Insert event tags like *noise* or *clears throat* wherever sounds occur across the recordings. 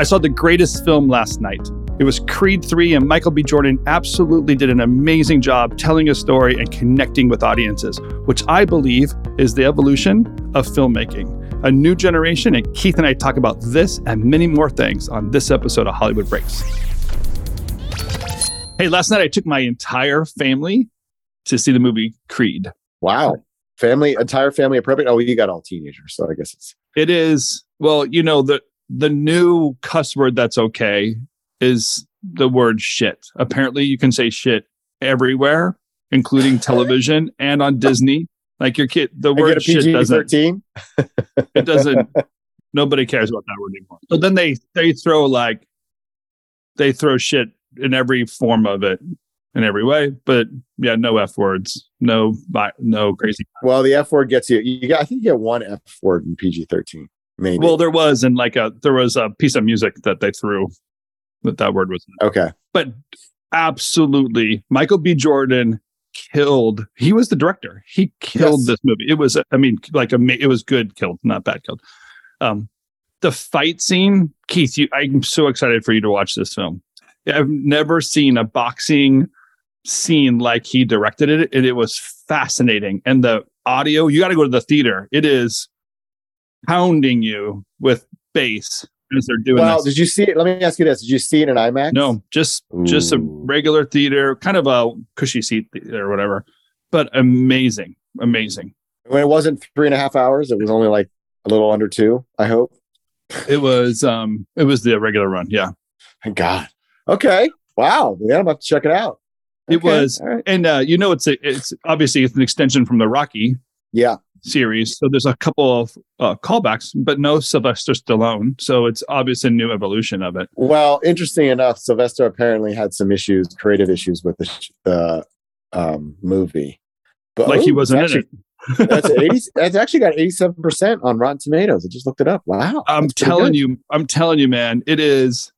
I saw the greatest film last night. It was Creed 3, and Michael B. Jordan absolutely did an amazing job telling a story and connecting with audiences, which I believe is the evolution of filmmaking. A new generation, and Keith and I talk about this and many more things on this episode of Hollywood Breaks. Hey, last night I took my entire family to see the movie Creed. Wow. Family, entire family appropriate. Oh, you got all teenagers, so I guess it's It is, well, you know, the the new cuss word that's okay is the word shit. Apparently, you can say shit everywhere, including *laughs* television and on Disney. Like your kid, the word shit doesn't. *laughs* It doesn't. nobody cares about that word anymore. So then they they throw like they throw shit in every form of it in every way. But yeah, no f words, no no crazy. Well, the F word gets you. You got. I think you get one F word in PG thirteen. Maybe. Well, there was and like a there was a piece of music that they threw that that word was. okay. but absolutely michael b jordan killed he was the director he killed Yes. this movie it was i mean like ama- it was good killed not bad killed um the fight scene keith you, i'm so excited for you to watch this film i've never seen a boxing scene like he directed it and it was fascinating and the audio you got to go to the theater it is pounding you with bass as they're doing Well, this did you see it? Let me ask you this: Did you see it in IMAX? no, just just a regular theater, kind of a cushy seat or whatever, but amazing, amazing. When it wasn't three and a half hours, it was only like a little under two. I hope. It was um it was the regular run, yeah. Thank God. Okay. Wow. Yeah, I'm about to check it out. It Okay, was- right. And uh you know it's a, it's obviously it's an extension from the Rocky Yeah. Series. So there's a couple of uh, callbacks, but no Sylvester Stallone. So it's obviously a new evolution of it. Well, interesting enough, Sylvester apparently had some issues, creative issues with the, sh- the um, movie. But Like he wasn't it's in actually, that's 80, *laughs* that's actually got 87% on Rotten Tomatoes. I just looked it up. Wow. I'm telling good. you, I'm telling you, man, it is.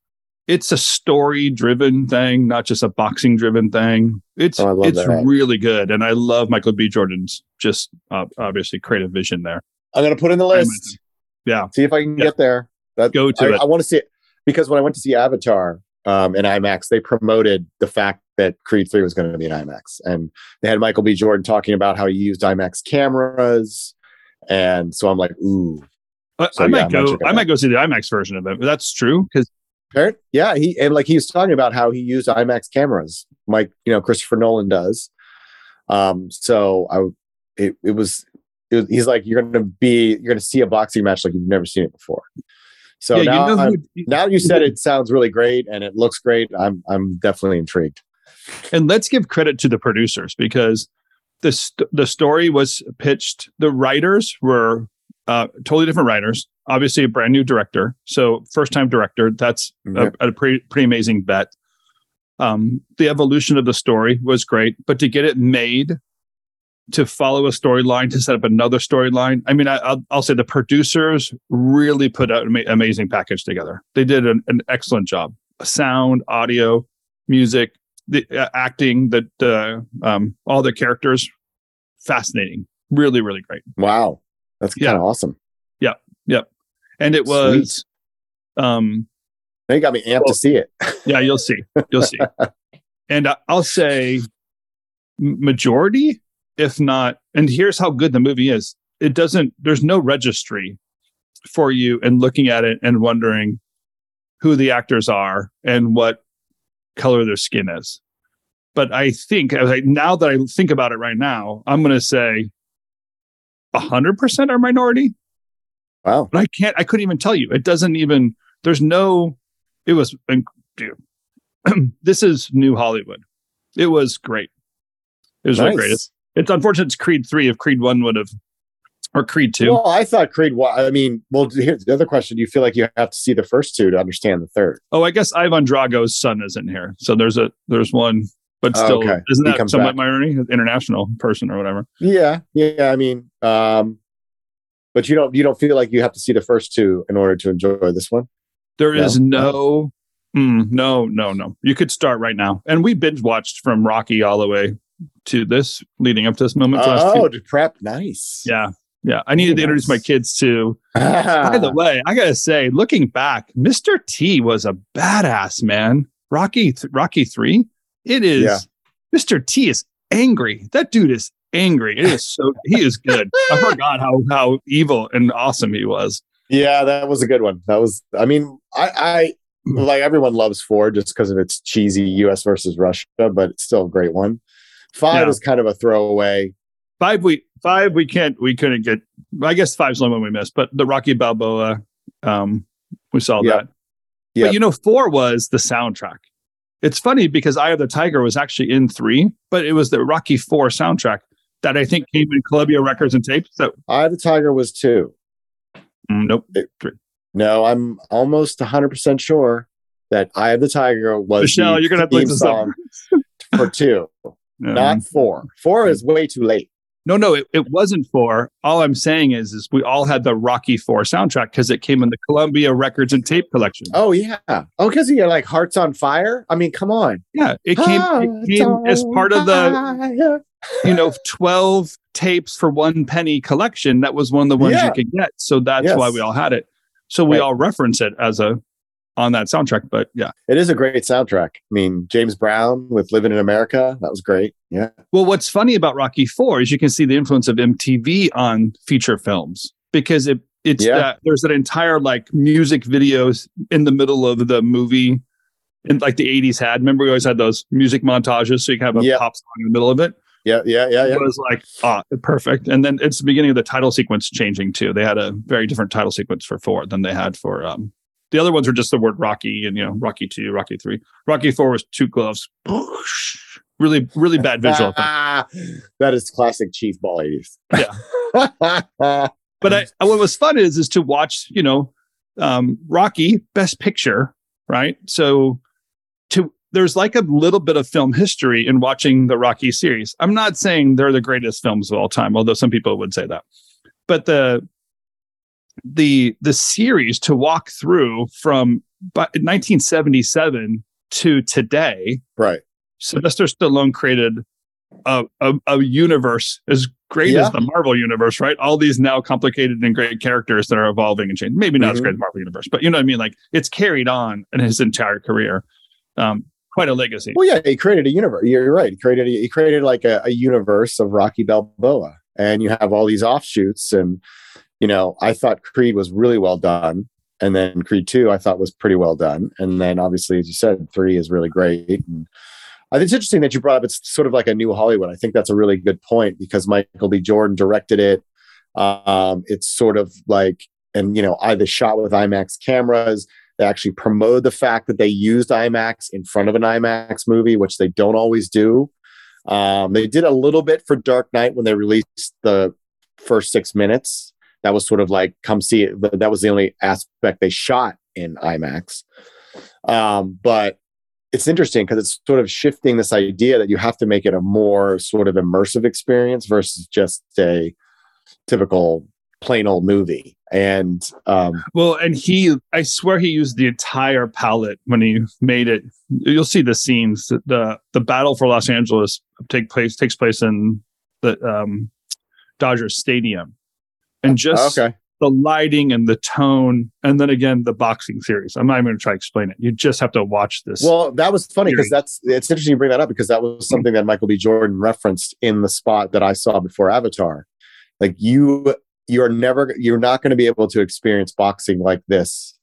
It's a story driven thing, not just a boxing driven thing. It's Oh, it's that. really good, and I love Michael B. Jordan's just uh, obviously creative vision there. I'm to put in the list. Yeah, See if I can Yeah. get there. That, Go to I, it. I want to see it because when I went to see Avatar um, in IMAX, they promoted the fact that Creed 3 was going to be in IMAX. And they had Michael B. Jordan talking about how he used IMAX cameras. And so I'm like, ooh. I, So, I yeah, might go. I might go see the IMAX version of it. That's true because Parent? Yeah, he and like he was talking about how he used IMAX cameras, like you know Christopher Nolan does. Um, so I, it, it was, it was, he's like, you're gonna be, you're gonna see a boxing match like you've never seen it before. So yeah, now, you know who, now you said it sounds really great and it looks great. I'm, I'm definitely intrigued. and let's give credit to the producers because the st- the story was pitched. The writers were uh, totally different writers. Obviously, a brand new director, so first time director. That's Yep. a, a pretty pretty amazing bet. Um, the evolution of the story was great, but to get it made, to follow a storyline, to set up another storyline. I mean, I, I'll, I'll say the producers really put out an ama- amazing package together. They did an, an excellent job. Sound, audio, music, the uh, acting, the the um, all the characters, fascinating. Really, really great. Wow, that's kind of awesome. And it was, um, Now you got me amped Well- to see it. *laughs* yeah, you'll see, you'll see. and I'll say majority, if not. And here's how good the movie is. It doesn't. There's no registry for you and looking at it and wondering who the actors are and what color their skin is. But I think I like, now that I think about it right now, I'm going to say hundred percent are minority. Wow. But I can't. I couldn't even tell you. It doesn't even. There's no. It was. Dude, *clears throat* this is new Hollywood. It was great. It was really Nice. great. It's, it's unfortunate. It's Creed three. If Creed one would have, or Creed two. Well, I thought Creed. wa- I mean, well, here's the other question: Do you feel like you have to see the first two to understand the third? oh, I guess Ivan Drago's son is in here. So there's a there's one, but Oh, still, okay. isn't that somewhat back. minority, international person or whatever? Yeah, yeah. I mean, um, but you don't you don't feel like you have to see the first two in order to enjoy this one. There No? is no, mm, no, no, no. You could start right now, and we binge watched from Rocky all the way to this, leading up to this moment. So last two- Oh, to prep, nice. yeah, Yeah, I needed to introduce my kids to. By the *laughs* way, I gotta say, looking back, Mr. T was a badass man. Rocky, th- Rocky Three. It is. Yeah. Mr. T is angry. That dude is angry. It is so. he is good. I *laughs* forgot how how evil and awesome he was. Yeah, that was a good one. That was. I mean, I, I like everyone loves four just because of its cheesy U.S. versus Russia, but it's still a great one. Five Yeah. is kind of a throwaway. Five we five we can't we couldn't get. I guess five's the one we missed, but the Rocky Balboa, um, we saw Yeah. that. Yeah. But you know, four was the soundtrack. It's funny because Eye of the Tiger was actually in three, but it was the Rocky Four soundtrack that I think came in Columbia Records and tapes. That I the Tiger was two. mm, nope. No, I'm almost 100 percent sure that Eye of the Tiger was Michelle, the you're gonna have to look theme this up. song for two, *laughs* Um, not four. Four is way too late. no, no, it, it wasn't four. All I'm saying is, is we all had the Rocky Four soundtrack because it came in the Columbia Records and tape collection. Oh yeah. Oh, because you're like Hearts on Fire. I mean, come on. Yeah, it came, it came as part of the you know 12 tapes for one penny collection that was one of the ones Yeah. you could get so that's Yes. why we all had it so we Right. all reference it as a on that soundtrack but yeah It is a great soundtrack. I mean, James Brown with "Living in America" that was great. Yeah. well what's funny about rocky 4 is you can see the influence of mtv on feature films because it it's Yeah. that there's an entire like music videos in the middle of the movie in like the 80s had remember we always had those music montages so you can have a Yeah. pop song in the middle of it Yeah. Yeah. Yeah. Yeah. it was like ah perfect and then it's the beginning of the title sequence changing too they had a very different title sequence for four than they had for um the other ones were just the word rocky and you know rocky two rocky three rocky four was two gloves *laughs* really really bad visual *laughs* that is classic Chief Ball 80s. Yeah. *laughs* but I, what was fun is is to watch you know um rocky best picture right so there's like a little bit of film history in watching the rocky series i'm not saying they're the greatest films of all time although some people would say that but the the the series to walk through from bu- 1977 to today right. Sylvester Stallone created a, a, a universe as great Yeah. as the Marvel universe, right? All these now complicated and great characters that are evolving and changing. Maybe not as Mhm. great as Marvel universe, but you know what I mean? Like it's carried on in his entire career. Um, quite a legacy. Well, yeah, he created a universe. You're right. He created he created like a, a universe of Rocky Balboa, and you have all these offshoots. And you know, I thought Creed was really well done, and then Creed Two I thought was pretty well done, and then obviously, as you said, Three is really great. And I think it's interesting that you brought up. It's sort of like a new Hollywood. I think that's a really good point because Michael B. Jordan directed it. Um, it's sort of like, and you know, I the shot with IMAX cameras. They actually promoted the fact that they used IMAX in front of an IMAX movie, which they don't always do. Um, they did a little bit for Dark Knight when they released the first six minutes. That was sort of like come see it. That was the only aspect they shot in IMAX. Um, but it's interesting because it's sort of shifting this idea that you have to make it a more sort of immersive experience versus just a typical plain old movie. And um, Well, and he, I swear he used the entire palette when he made it. You'll see the scenes. The the battle for Los Angeles take place takes place in the um, Dodger Stadium, and just okay, the lighting and the tone, and then again the boxing series. I'm not even going to try to explain it. You just have to watch this. Well, that was funny because that's it's interesting you bring that up because that was something that Michael B. Jordan referenced in the spot that I saw before Avatar. Like you, you're never, you're not going to be able to experience boxing like this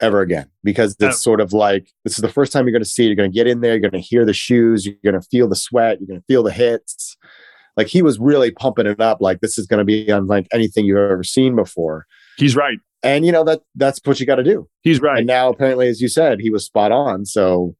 ever again because it's Yeah. sort of like this is the first time you're going to see it. You're going to get in there, you're going to hear the shoes, you're going to feel the sweat, you're going to feel the hits. Like he was really pumping it up, like this is going to be unlike anything you've ever seen before. he's right. And you know that that's what you got to do. He's right. And now apparently, as you said, he was spot on. So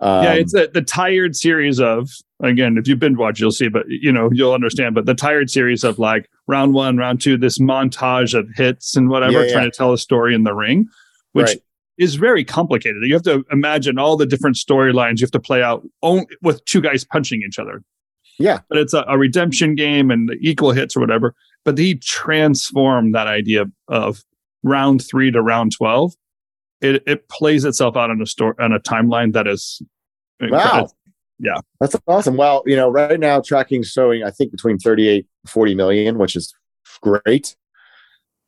um, yeah, it's a, the tired series of again. If you've been watching, you'll see, but you know you'll understand. But the tired series of like round one, round two, this montage of hits and whatever, Yeah, yeah. trying to tell a story in the ring, which Right. is very complicated. You have to imagine all the different storylines you have to play out on, with two guys punching each other. Yeah. but it's a, a redemption game and equal hits or whatever. But he transformed that idea of round three to round twelve. It it plays itself out on a story on a timeline that is Wow. Yeah. That's awesome. Well, you know, right now tracking showing I think between 38 and 40 million, which is great.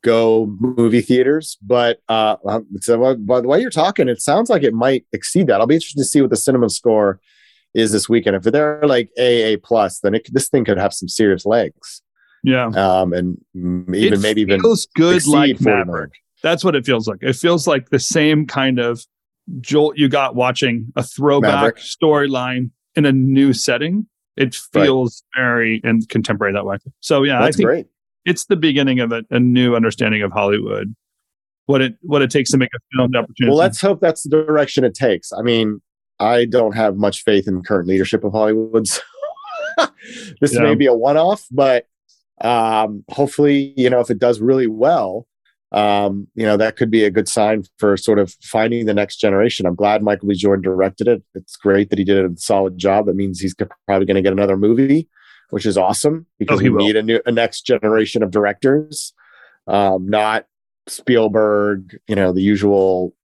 Go movie theaters, but uh, um, so by the way you're talking, it sounds like it might exceed that. I'll be interested to see what the cinema score is this weekend. If they're like AA plus, then it, this thing could have some serious legs. Yeah, um, and even it maybe even feels good like Maverick. Maverick. That's what it feels like. It feels like the same kind of jolt you got watching a throwback storyline in a new setting. It feels right. very and contemporary that way. So yeah, That's I think great. it's the beginning of a, a, new understanding of Hollywood. What it what it takes to make a film opportunity. Well, let's hope that's the direction it takes. I mean, I don't have much faith in current leadership of Hollywood. *laughs* So this yeah. may be a one off, but um, hopefully, you know, if it does really well, um, you know, that could be a good sign for sort of finding the next generation. I'm glad Michael B. Jordan directed it. It's great that he did a solid job. That means he's probably going to get another movie, which is awesome because oh, we will. need a new a next generation of directors, um, not Spielberg, you know, the usual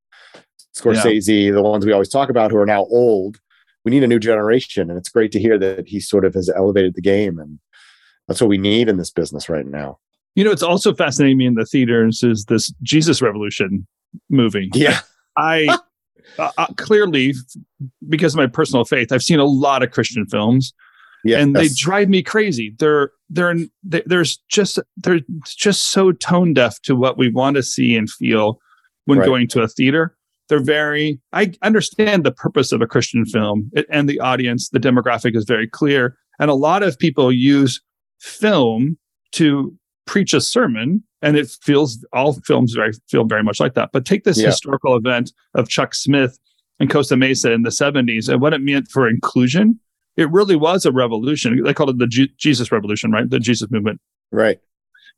Scorsese, yeah. the ones we always talk about who are now old. We need a new generation, and it's great to hear that he sort of has elevated the game, and that's what we need in this business right now. You know, it's also fascinating me in the theaters is this Jesus Revolution movie. Yeah, I *laughs* uh, uh, clearly because of my personal faith, I've seen a lot of Christian films. Yes. and they drive me crazy. They're they're there's just they're just so tone deaf to what we want to see and feel when right. going to a theater. They're very. I understand the purpose of a Christian film and the audience. The demographic is very clear, and a lot of people use film to preach a sermon and it feels all films very feel very much like that. But take this yeah. historical event of chuck smith and costa mesa in the 70s and what it meant for inclusion. It really was a revolution. They called it the G- jesus revolution right? The jesus movement. Right.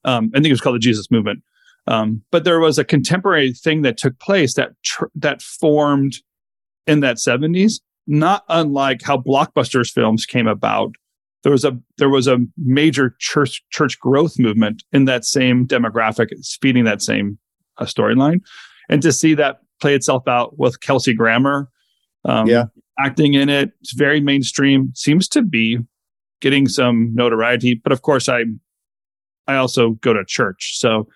Um, i think it was called the jesus movement. Um, but there was a contemporary thing that took place that tr- that formed in that 70s not unlike how blockbusters films came about there was a there was a major church church growth movement in that same demographic, feeding that same uh, storyline, and to see that play itself out with Kelsey Grammer, um, yeah, acting in it, it's very mainstream. Seems to be getting some notoriety, but of course, I I also go to church, so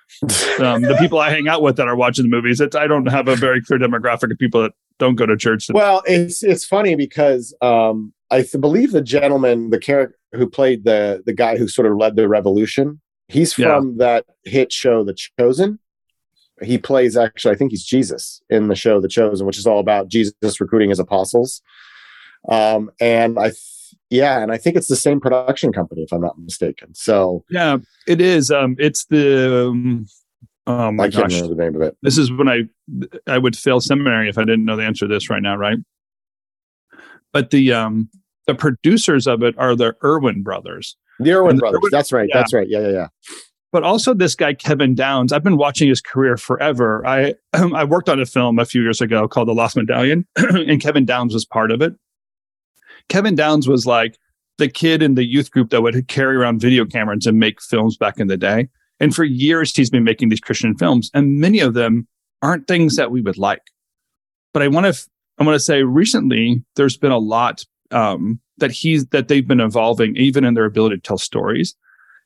um, the people I hang out with that are watching the movies, it's, I don't have a very clear demographic of people that don't go to church. Well, it's it's funny because um, I th- believe the gentleman, the character who played the the guy who sort of led the revolution, he's from yeah. that hit show, The Chosen. He plays actually, I think he's Jesus in the show The Chosen, which is all about Jesus recruiting his apostles. Um, and I, th- yeah, and I think it's the same production company, if I'm not mistaken. So yeah, it is. Um, it's the. Um, oh my I can't gosh. remember the name of it. This is when I I would fail seminary if I didn't know the answer to this right now, right? But the um the producers of it are the Irwin brothers. The Erwin brothers. Erwin, that's right. Yeah. That's right. Yeah, yeah, yeah. But also this guy Kevin Downes. I've been watching his career forever. I um, *clears throat* I worked on a film a few years ago called The Lost Medallion, *clears throat* and Kevin Downes was part of it. Kevin Downes was like the kid in the youth group that would carry around video cameras and make films back in the day. And for years, he's been making these Christian films, and many of them aren't things that we would like. But I want to I want to say recently there's been a lot um, that he's that they've been evolving even in their ability to tell stories.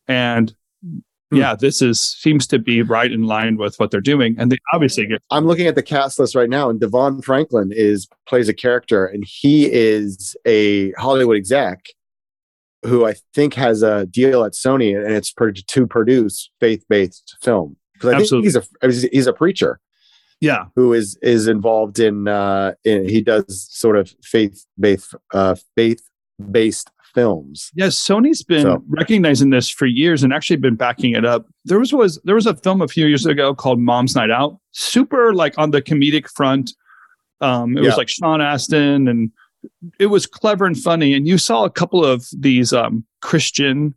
And hmm. yeah this is seems to be right in line with what they're doing. And they obviously get i'm looking at the cast list right now and devon franklin is plays a character and he is a hollywood exec who i think has a deal at sony and it's to produce faith-based film. Because i think he's a he's a preacher yeah. who is is involved in uh in, he does sort of faith based uh faith based films. Yes sony's been so. recognizing this for years and actually been backing it up. There was was there was a film a few years ago called mom's night out. Super like on the comedic front. Um it yeah. was like sean astin and it was clever and funny. And you saw a couple of these um christian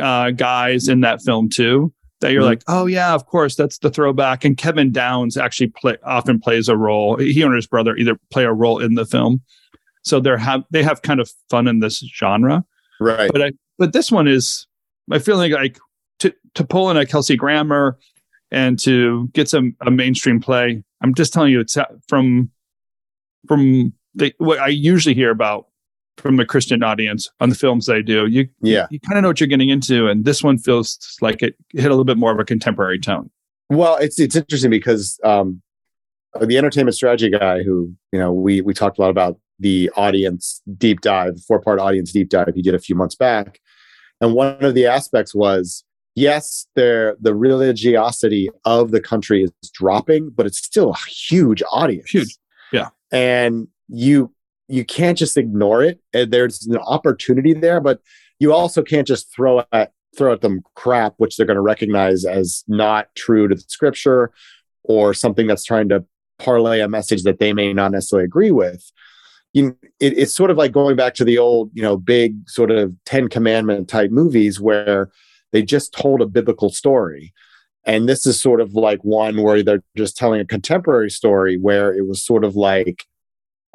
uh guys in that film too that you're mm-hmm. like, oh yeah, of course, that's the throwback. And Kevin Downes actually play often plays a role. He and his brother either play a role in the film, so they're have they have kind of fun in this genre, right? But I but this one is I feel like like to to pull in a Kelsey Grammer and to get some a mainstream play. I'm just telling you, it's from from the what I usually hear about from the Christian audience on the films they do. You Yeah. you kind of know what you're getting into, and this one feels like it hit a little bit more of a contemporary tone. Well, it's it's interesting because um, the entertainment strategy guy, who you know, we we talked a lot about the audience deep dive, four part audience deep dive he did a few months back, and one of the aspects was yes, there the religiosity of the country is dropping, but it's still a huge audience. Huge. Yeah. and you you can't just ignore it. Uh, there's an opportunity there, but you also can't just throw at throw at them crap, which they're going to recognize as not true to the scripture or something that's trying to parlay a message that they may not necessarily agree with. You, it, it's sort of like going back to the old, you know, big sort of Ten Commandment type movies where they just told a biblical story. And this is sort of like one where they're just telling a contemporary story where it was sort of like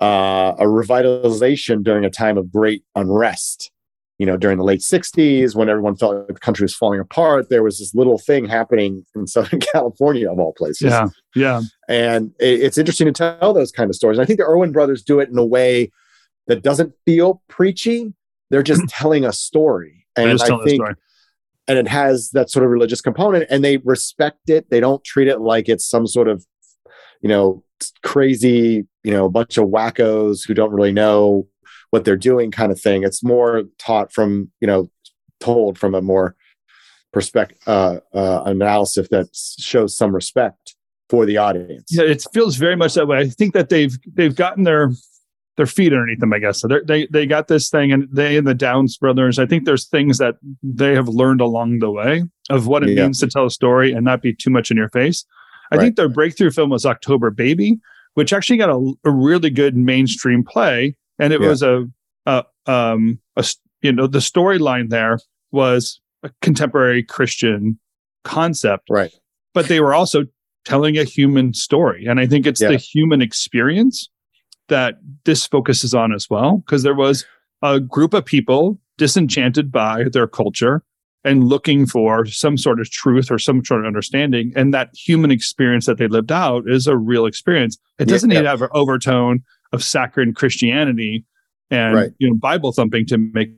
uh, a revitalization during a time of great unrest you know, during the late 60s, when everyone felt like the country was falling apart, there was this little thing happening in *laughs* Southern California, of all places. Yeah, yeah. And it, it's interesting to tell those kind of stories. And I think the Erwin brothers do it in a way that doesn't feel preachy. They're just *clears throat* telling a story. And I think, story. and it has that sort of religious component, and they respect it. They don't treat it like it's some sort of, you know, crazy, you know, a bunch of wackos who don't really know what they're doing kind of thing. It's more taught from, you know, told from a more perspective uh, uh, analysis that shows some respect for the audience. Yeah, it feels very much that way. I think that they've they've gotten their their feet underneath them, I guess. So they they got this thing, and they and the Downes brothers. I think there's things that they have learned along the way of what it Yeah. means to tell a story and not be too much in your face. I Right. think their breakthrough film was October Baby, which actually got a, a really good mainstream play, and it Yeah. was a, a um a you know the storyline there was a contemporary Christian concept Right. but they were also telling a human story. And I think it's Yeah. the human experience that this focuses on as well, because there was a group of people disenchanted by their culture and looking for some sort of truth or some sort of understanding. And that human experience that they lived out is a real experience. It doesn't need yeah. to have an overtone of saccharine Christianity and Right. you know Bible thumping to make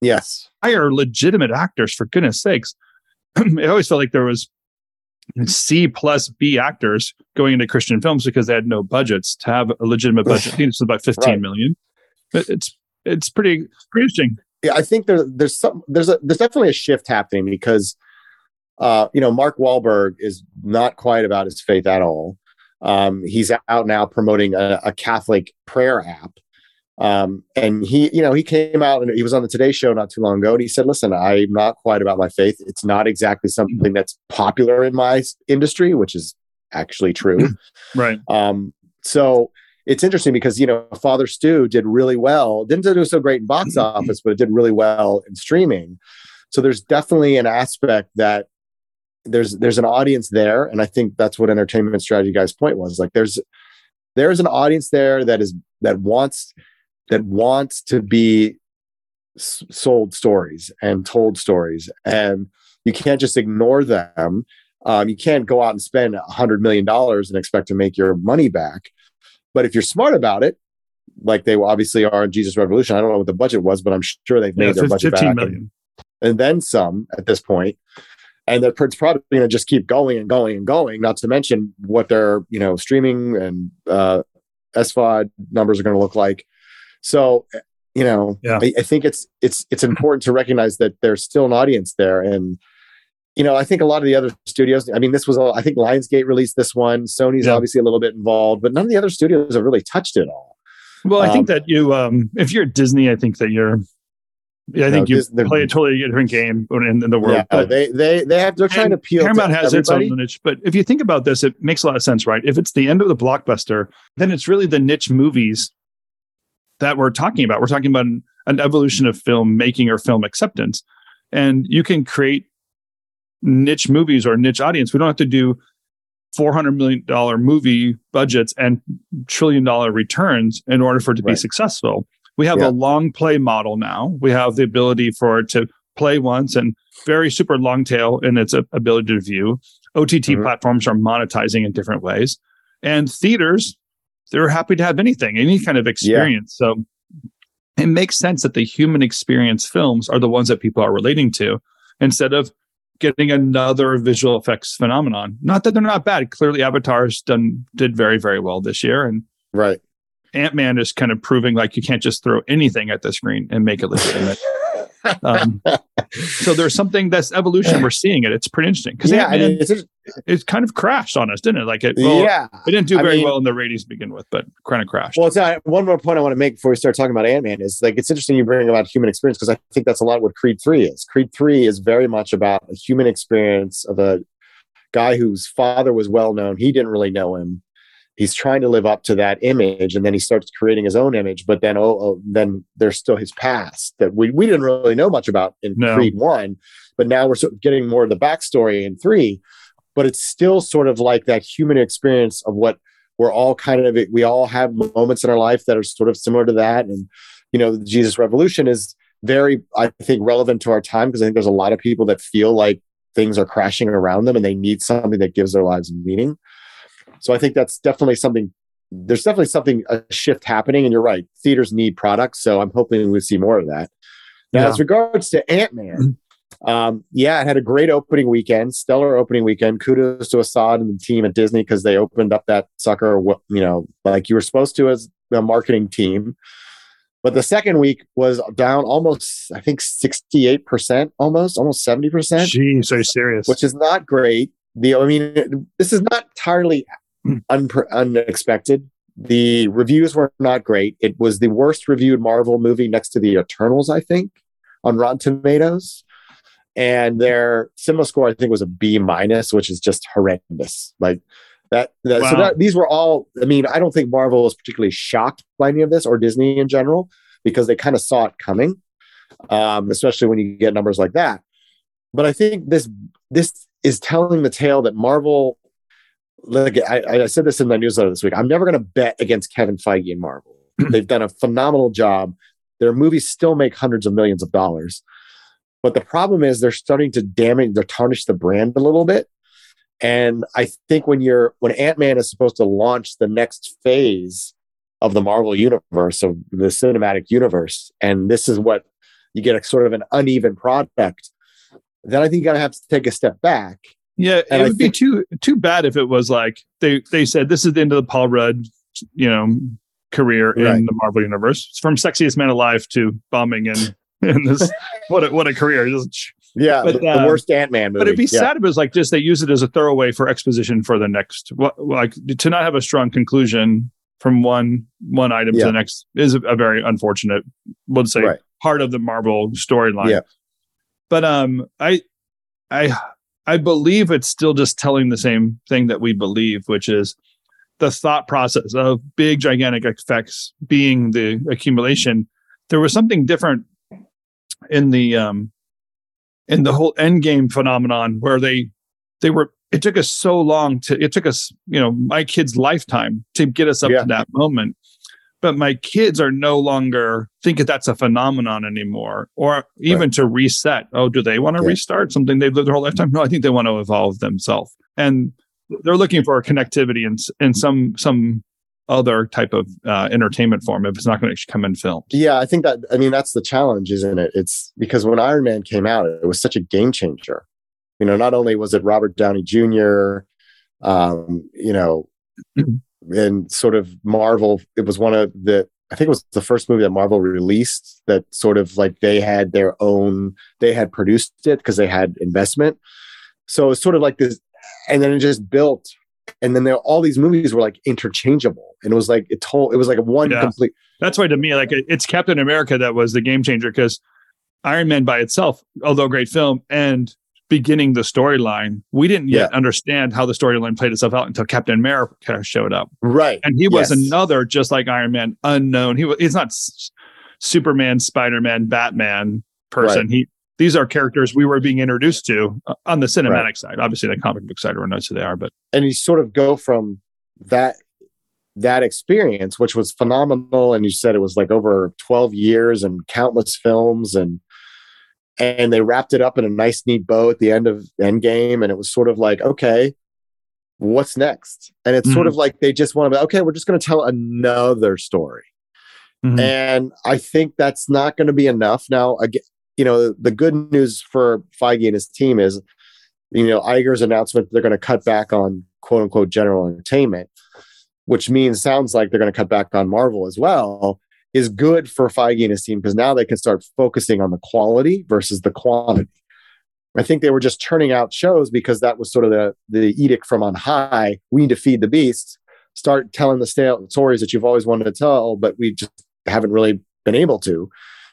Yes. hire legitimate actors for goodness sakes. *clears throat* it always felt like there was C plus B actors going into Christian films because they had no budgets to have a legitimate budget. I *laughs* think it's about fifteen Right. million. But it's it's pretty pretty interesting. Yeah, I think there, there's some there's a there's definitely a shift happening because uh, you know Mark Wahlberg is not quite about his faith at all. Um, he's out now promoting a, a Catholic prayer app, um, and he you know he came out and he was on the Today Show not too long ago, and he said, "Listen, I'm not quite about my faith. It's not exactly something that's popular in my industry, which is actually true." Right. Um, so it's interesting because you know Father Stew did really well. Didn't do so great in box office, but it did really well in streaming. So there's definitely an aspect that there's there's an audience there, and I think that's what entertainment strategy guy's point was. Like there's there's an audience there that is that wants that wants to be s- sold stories and told stories, and you can't just ignore them. Um, you can't go out and spend a hundred million dollars and expect to make your money back. But if you're smart about it, like they obviously are in Jesus Revolution, I don't know what the budget was, but I'm sure they've made Yeah, their budget fifteen back and, million. and then some at this point. And they're it's probably going to just keep going and going and going. Not to mention what their you know streaming and uh, SVOD numbers are going to look like. So you know, Yeah. I, I think it's it's it's important to recognize that there's still an audience there, and you know, I think a lot of the other studios. I mean, this was all. I think Lionsgate released this one. Sony's Yeah. obviously a little bit involved, but none of the other studios have really touched it all. Well, I Um, think that you um if you're at Disney, I think that you're yeah, I No, think you Dis- they're- play a totally different game in, in the world. Yeah, But- they they they have. They're trying to appeal. Paramount to has its own niche, but if you think about this, it makes a lot of sense, right? If it's the end of the blockbuster, then it's really the niche movies that we're talking about. We're talking about an, an evolution of film making or film acceptance, and you can create niche movies or niche audience. We don't have to do four hundred million dollar movie budgets and trillion dollar returns in order for it to be successful. We have Yeah. a long play model now. We have the ability for it to play once and very super long tail in its ability to view. OTT Mhm. platforms are monetizing in different ways, and theaters they're happy to have anything, any kind of experience. So it makes sense that the human experience films are the ones that people are relating to instead of getting another visual effects phenomenon. Not that they're not bad. Clearly, Avatar's done did very very well this year, and right. Ant Man is kind of proving like you can't just throw anything at the screen and make it legitimate. *laughs* um, so there's something that's evolution. We're seeing it. It's pretty interesting because yeah, it's, it kind of crashed on us, didn't it? Like it. Well, yeah, it didn't do very I mean, well in the ratings to begin with, but kind of crashed. Well, it's not, one more point I want to make before we start talking about Ant Man is like it's interesting you bring about human experience because I think that's a lot what Creed Three is. Creed Three is very much about a human experience of a guy whose father was well known. He didn't really know him he's trying to live up to that image and then he starts creating his own image but then oh, oh then there's still his past that we, we didn't really know much about in no. creed 1 but now we're sort of getting more of the backstory in 3 but it's still sort of like that human experience of what we're all kind of we all have moments in our life that are sort of similar to that and you know the jesus revolution is very i think relevant to our time because i think there's a lot of people that feel like things are crashing around them and they need something that gives their lives meaning so I think that's definitely something. There's definitely something a shift happening, and you're right. Theaters need products, so I'm hoping we see more of that. Now, yeah. as regards to Ant Man, um, yeah, it had a great opening weekend, stellar opening weekend. Kudos to Asad and the team at Disney because they opened up that sucker, you know, like you were supposed to as a marketing team. But the second week was down almost, I think, 68%, almost, almost 70%. Jeez, are you serious? Which is not great. The I mean, this is not entirely *clears throat* unpre- unexpected. The reviews were not great. It was the worst reviewed Marvel movie next to the Eternals, I think, on Rotten Tomatoes. And their cinema score, I think, was a B minus, which is just horrendous. Like that. that wow. So that, these were all. I mean, I don't think Marvel was particularly shocked by any of this, or Disney in general, because they kind of saw it coming. Um, especially when you get numbers like that. But I think this this is telling the tale that Marvel like I, I said this in my newsletter this week. I'm never going to bet against Kevin Feige and Marvel. *clears throat* They've done a phenomenal job. Their movies still make hundreds of millions of dollars, but the problem is they're starting to damage, they're tarnish the brand a little bit. And I think when you're when Ant Man is supposed to launch the next phase of the Marvel universe of the cinematic universe, and this is what you get a sort of an uneven product, then I think you gotta have to take a step back yeah, and it would think, be too too bad if it was like they they said this is the end of the Paul Rudd, you know, career right. in the Marvel universe. It's from sexiest man alive to bombing and *laughs* in this what a, what a career. *laughs* Yeah, but, the, uh, the worst Ant Man movie. But it'd be yeah. sad if it was like just they use it as a throwaway for exposition for the next. Like to not have a strong conclusion from one one item yeah. to the next is a, a very unfortunate. We'll say right. part of the Marvel storyline. Yeah. But um, I I I believe it's still just telling the same thing that we believe, which is the thought process of big, gigantic effects being the accumulation. There was something different in the um in the whole end game phenomenon where they they were it took us so long to it took us you know my kid's lifetime to get us up yeah. to that moment but my kids are no longer think that that's a phenomenon anymore or even right. to reset. Oh do they want to yeah. restart something they've lived their whole lifetime? No i think they want to evolve themselves. And they're looking for a connectivity in, in some some other type of uh, entertainment form if it's not going to come in film yeah i think that i mean that's the challenge isn't it? It's because when iron man came out it was such a game changer. You know not only was it robert downey jr um, you know *clears throat* and sort of Marvel. It was one of the I think it was the first movie that Marvel released that sort of like they had their own. They had produced it because they had investment. So it's sort of like this, and then it just built. And then there, all these movies were like interchangeable, and it was like it told. It was like one yeah. complete. That's why to me, like it's Captain America that was the game changer because Iron Man by itself, although great film, and beginning the storyline, we didn't yet yeah. understand how the storyline played itself out until Captain America showed up. Right. And he was yes. another, just like Iron Man, unknown. He was, he's not S- Superman, Spider Man, Batman person. Right. He, these are characters we were being introduced to uh, on the cinematic right. side. Obviously, the comic book side, everyone knows who they are, but. And you sort of go from that that experience, which was phenomenal. And you said it was like over 12 years and countless films and and they wrapped it up in a nice neat bow at the end of endgame and it was sort of like okay what's next and it's mm-hmm. sort of like they just want to be okay we're just going to tell another story Mm-hmm. And I think that's not going to be enough. Now, again, you know, the good news for Feige and his team is, you know, Iger's announcement they're going to cut back on quote unquote general entertainment, which means sounds like they're going to cut back on Marvel as well, is good for Feige and his team because now they can start focusing on the quality versus the quantity. I think they were just turning out shows because that was sort of the, the edict from on high. We need to feed the beast, start telling the stale stories that you've always wanted to tell, but we just haven't really been able to.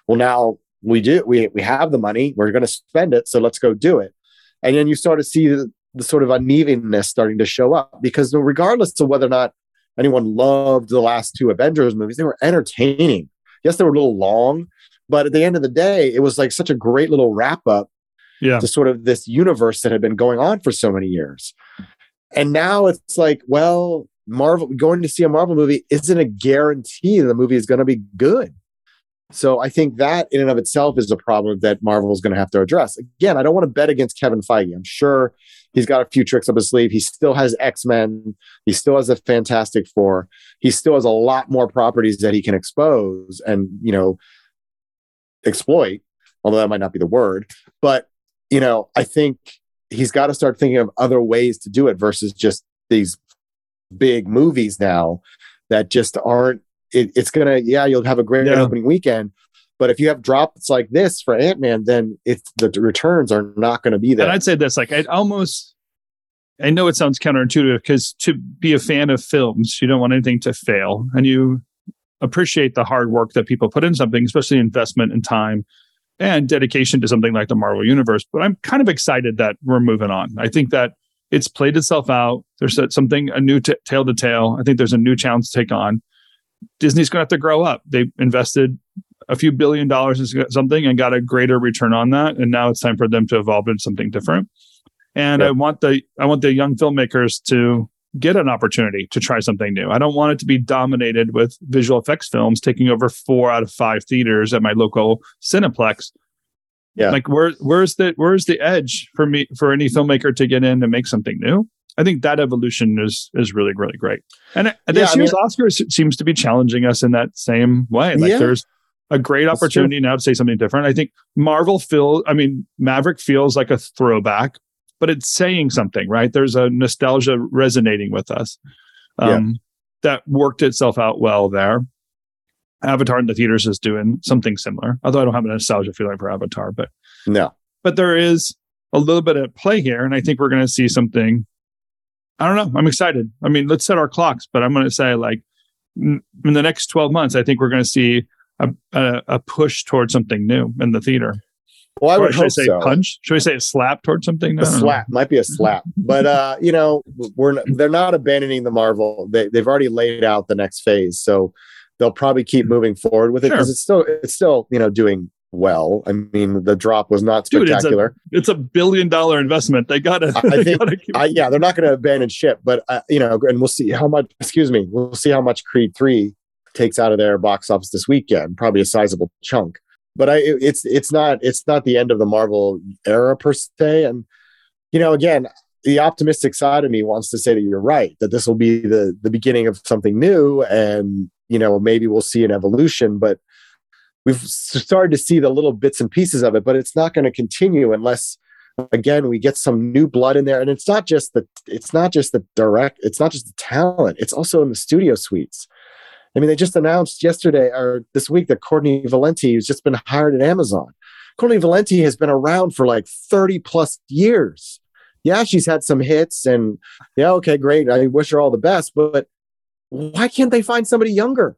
Well, now we do. We we have the money. We're going to spend it, so let's go do it. And then you start to see the, the sort of unevenness starting to show up because regardless of whether or not anyone loved the last two Avengers movies, they were entertaining. Yes, they were a little long, but at the end of the day, it was like such a great little wrap up yeah. to sort of this universe that had been going on for so many years. And now it's like, well, Marvel going to see a Marvel movie isn't a guarantee the movie is going to be good. So I think that in and of itself is a problem that Marvel is going to have to address. Again, I don't want to bet against Kevin Feige. I'm sure he's got a few tricks up his sleeve. He still has X Men. He still has a Fantastic Four. He still has a lot more properties that he can expose and you know exploit. Although that might not be the word, but you know, I think he's got to start thinking of other ways to do it versus just these big movies now that just aren't it, it's gonna yeah you'll have a great yeah. opening weekend but if you have drops like this for ant-man then it's the returns are not going to be there and i'd say this like i almost i know it sounds counterintuitive because to be a fan of films you don't want anything to fail and you appreciate the hard work that people put in something especially investment and time and dedication to something like the marvel universe but i'm kind of excited that we're moving on i think that it's played itself out. There's something, a new t- tale to tell. I think there's a new challenge to take on. Disney's going to have to grow up. They invested a few billion dollars in something and got a greater return on that. And now it's time for them to evolve into something different. And I want the I want the young filmmakers to get an opportunity to try something new. I don't want it to be dominated with visual effects films taking over four out of five theaters at my local Cineplex yeah. Like where where's the where's the edge for me for any filmmaker to get in and make something new? I think that evolution is is really really great. And, and this yeah, year's I mean, Oscars seems to be challenging us in that same way. Like yeah, there's a great opportunity now to say something different. I think Marvel feels I mean Maverick feels like a throwback, but it's saying something, right? There's a nostalgia resonating with us. Um, yeah. that worked itself out well there. Avatar in the theaters is doing something similar. Although I don't have a nostalgia feeling for Avatar, but no. But there is a little bit at play here, and I think we're going to see something. I don't know. I'm excited. I mean, let's set our clocks, but I'm going to say like in the next 12 months, I think we're going to see a, a, a push towards something new in the theater. Well, I would should hope I say so. punch? Should we say a slap towards something? A slap might be a slap, but uh, you know, we're they're not abandoning the Marvel. They they've already laid out the next phase, so they'll probably keep moving forward with it because sure. it's still it's still you know doing well. I mean, the drop was not spectacular. Dude, it's, a, it's, a, billion dollar investment. They got to. I *laughs* think. Keep... I, yeah, they're not going to abandon ship, but uh, you know, and we'll see how much. Excuse me. We'll see how much Creed three takes out of their box office this weekend. Probably a sizable chunk. But I, it's it's not it's not the end of the Marvel era per se. And you know, again, the optimistic side of me wants to say that you're right that this will be the the beginning of something new and you know maybe we'll see an evolution but we've started to see the little bits and pieces of it but it's not going to continue unless again we get some new blood in there and it's not just the it's not just the direct it's not just the talent it's also in the studio suites i mean they just announced yesterday or this week that courtenay valenti has just been hired at amazon courtenay valenti has been around for like 30 plus years yeah she's had some hits and yeah okay great i wish her all the best but why can't they find somebody younger?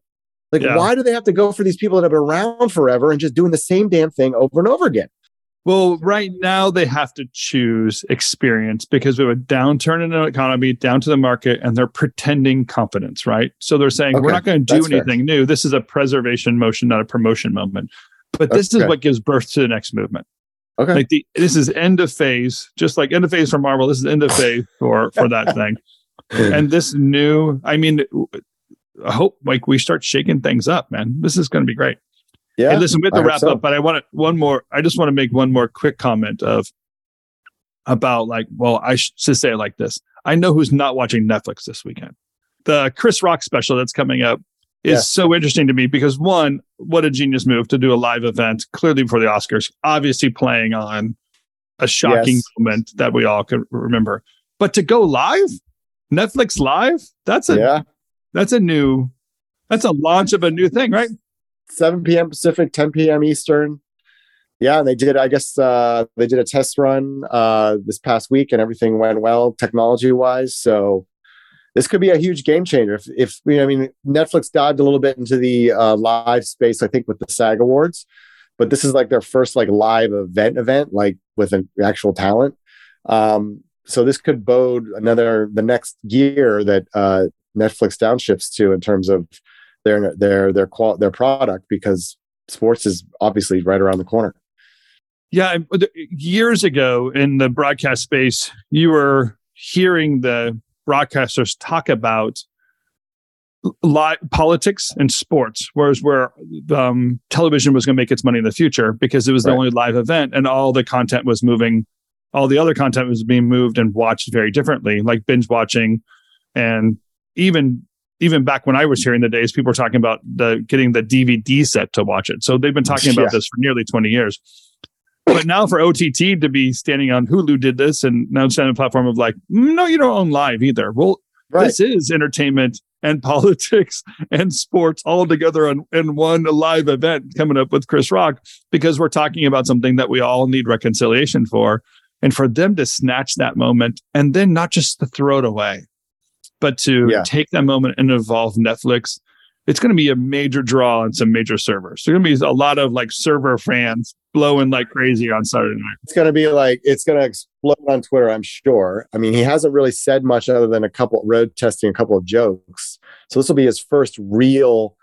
Like, yeah. why do they have to go for these people that have been around forever and just doing the same damn thing over and over again? Well, right now they have to choose experience because we have a downturn in the economy, down to the market, and they're pretending confidence, right? So they're saying, okay, we're not going to do anything fair. new. This is a preservation motion, not a promotion moment. But this is what gives birth to the next movement. Okay. Like the, this is end of phase, just like end of phase for Marvel. This is end of phase for for that thing *laughs* and this new, I mean, I hope like we start shaking things up, man. This is going to be great. Yeah. Hey, listen, we have to wrap so. up, but I want to one more. I just want to make one more quick comment of about like, well, I should say it like this. I know who's not watching Netflix this weekend. The Chris Rock special that's coming up is Yeah. so interesting to me because one, what a genius move to do a live event clearly before the Oscars, obviously playing on a shocking Yes. moment that we all can remember. But to go live, Netflix live, that's a yeah. that's a new that's a launch of a new thing, right? 7 p.m. Pacific, 10 p.m. Eastern. Yeah, and they did. I guess uh, they did a test run uh, this past week, and everything went well technology wise. So this could be a huge game changer. If, if you know, I mean, Netflix dived a little bit into the uh, live space, I think, with the SAG Awards, but this is like their first like live event event, like with an actual talent. Um, so this could bode another the next gear that uh, Netflix downshifts to in terms of their their their qual their product because sports is obviously right around the corner. Yeah, years ago in the broadcast space, you were hearing the broadcasters talk about live politics and sports, whereas where um, television was going to make its money in the future because it was the Right. only live event, and all the content was moving, all the other content was being moved and watched very differently, like binge watching, and even even back when I was here in the days, people were talking about the getting the DVD set to watch it. So they've been talking about Yeah. this for nearly twenty years. But now for OTT to be standing on Hulu did this, and now standing on a platform of like, "Mm, no, you don't own live either. Well, Right. this is entertainment and *laughs* politics and sports all together in, in one live event coming up with Chris Rock because we're talking about something that we all need reconciliation for. And for them to snatch that moment and then not just to throw it away, but to Yeah. take that moment and involve Netflix, it's going to be a major draw on some major servers. There's going to be a lot of like server fans blowing like crazy on Saturday night. it's going to be like it's going to explode on Twitter, I'm sure. I mean, he hasn't really said much other than a couple road testing, a couple of jokes. So this will be his first real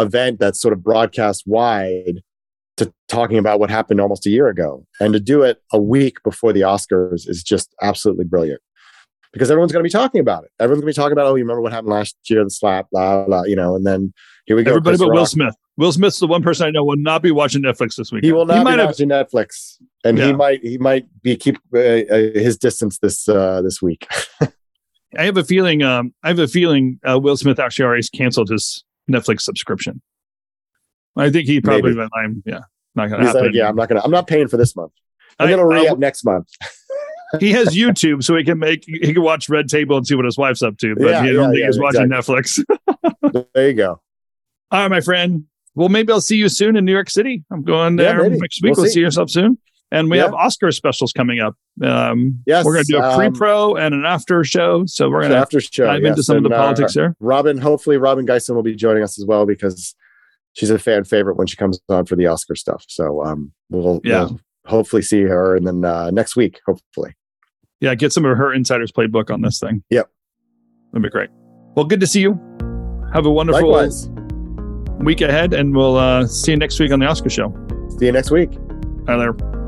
event that's sort of broadcast wide to talking about what happened almost a year ago, and to do it a week before the Oscars is just absolutely brilliant. Because everyone's going to be talking about it. Everyone's going to be talking about, oh, you remember what happened last year, the slap, blah, blah, you know, and then here we go. Everybody Chris but Will Smith. Will Smith's the one person I know will not be watching Netflix this week. He will not might be have watching Netflix, and Yeah. he might he might be keep uh, uh, his distance this uh, this week. *laughs* I have a feeling. Um, I have a feeling uh, Will Smith actually already canceled his Netflix subscription. I think he probably Maybe. went. I'm yeah, not gonna He's happen. like, yeah, I'm not gonna I'm not paying for this month. I'm I- gonna re up next month. *laughs* he has YouTube, so he can make he can watch Red Table and see what his wife's up to. But Yeah, he yeah, don't think yeah, he's watching Netflix. *laughs* there you go. All right, my friend. Well, maybe I'll see you soon in New York City. I'm going there next week. We'll We'll, see. see yourself soon. And we Yeah. have Oscar specials coming up. Um, Yes, we're going to do a um, pre-pro and an after show. So we're going to after show. dive into yes, some of the and, uh, politics there. Robin, hopefully Robin Geisen will be joining us as well because she's a fan favorite when she comes on for the Oscar stuff. So um we'll, Yeah. we'll hopefully see her and then uh, next week, hopefully. Yeah, get some of her insiders playbook on this thing. Yep. That'd be great. Well, good to see you. Have a wonderful Likewise. week ahead, and we'll uh, see you next week on the Oscar show. See you next week. Bye there.